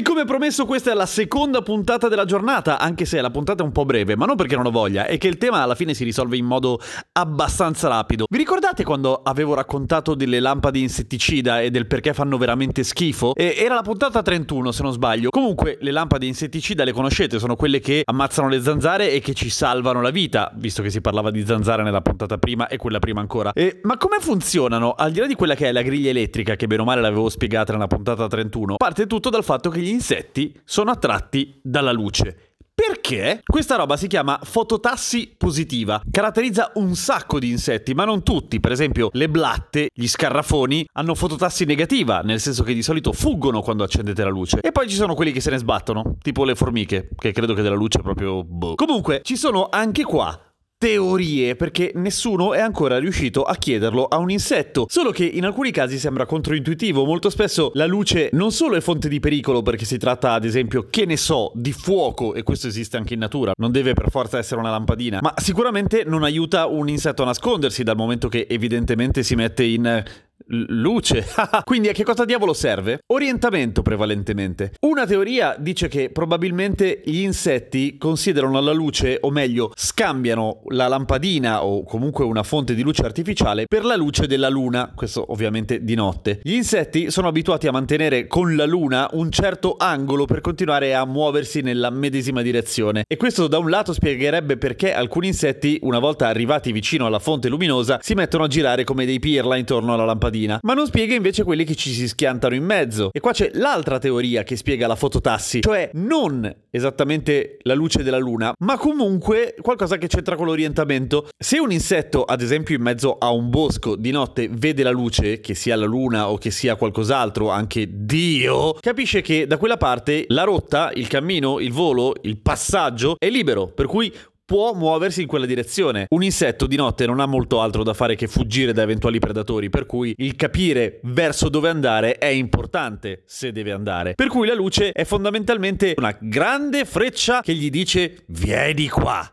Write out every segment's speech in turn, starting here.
E come promesso questa è la seconda puntata della giornata, anche se la puntata è un po' breve, ma non perché non ho voglia, è che il tema alla fine si risolve in modo abbastanza rapido. Vi ricordate quando avevo raccontato delle lampade insetticida e del perché fanno veramente schifo? E era la puntata 31 se non sbaglio. Comunque le lampade insetticida le conoscete, sono quelle che ammazzano le zanzare e che ci salvano la vita, visto che si parlava di zanzare nella puntata prima e quella prima ancora. E, ma come funzionano? Al di là di quella che è la griglia elettrica, che bene o male l'avevo spiegata nella puntata 31, parte tutto dal fatto che gli insetti sono attratti dalla luce. Perché? Questa roba si chiama fototassi positiva. Caratterizza un sacco di insetti, ma non tutti. Per esempio, le blatte, gli scarrafoni, hanno fototassi negativa, nel senso che di solito fuggono quando accendete la luce. E poi ci sono quelli che se ne sbattono, tipo le formiche, che credo che della luce proprio boh. Comunque, ci sono anche qua teorie perché nessuno è ancora riuscito a chiederlo a un insetto. Solo che in alcuni casi sembra controintuitivo, molto spesso la luce non solo è fonte di pericolo perché si tratta ad esempio, che ne so, di fuoco e questo esiste anche in natura, non deve per forza essere una lampadina, ma sicuramente non aiuta un insetto a nascondersi dal momento che evidentemente si mette in luce. Quindi a che cosa diavolo serve? Orientamento prevalentemente. Una teoria dice che probabilmente gli insetti considerano la luce, o meglio, scambiano la lampadina o comunque una fonte di luce artificiale per la luce della luna, questo ovviamente di notte. Gli insetti sono abituati a mantenere con la luna un certo angolo per continuare a muoversi nella medesima direzione e questo da un lato spiegherebbe perché alcuni insetti, una volta arrivati vicino alla fonte luminosa, si mettono a girare come dei pirla intorno alla lampadina lampadina, ma non spiega invece quelli che ci si schiantano in mezzo. E qua c'è l'altra teoria che spiega la fototassi, cioè non esattamente la luce della luna, ma comunque qualcosa che c'entra con l'orientamento. Se un insetto, ad esempio in mezzo a un bosco di notte, vede la luce, che sia la luna o che sia qualcos'altro, anche Dio, capisce che da quella parte la rotta, il cammino, il volo, il passaggio è libero, per cui può muoversi in quella direzione. Un insetto di notte non ha molto altro da fare che fuggire da eventuali predatori, per cui il capire verso dove andare è importante se deve andare. Per cui la luce è fondamentalmente una grande freccia che gli dice vieni qua.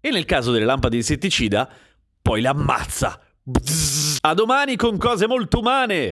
E nel caso delle lampade insetticida, poi l'ammazza. Bzzz. A domani con cose molto umane!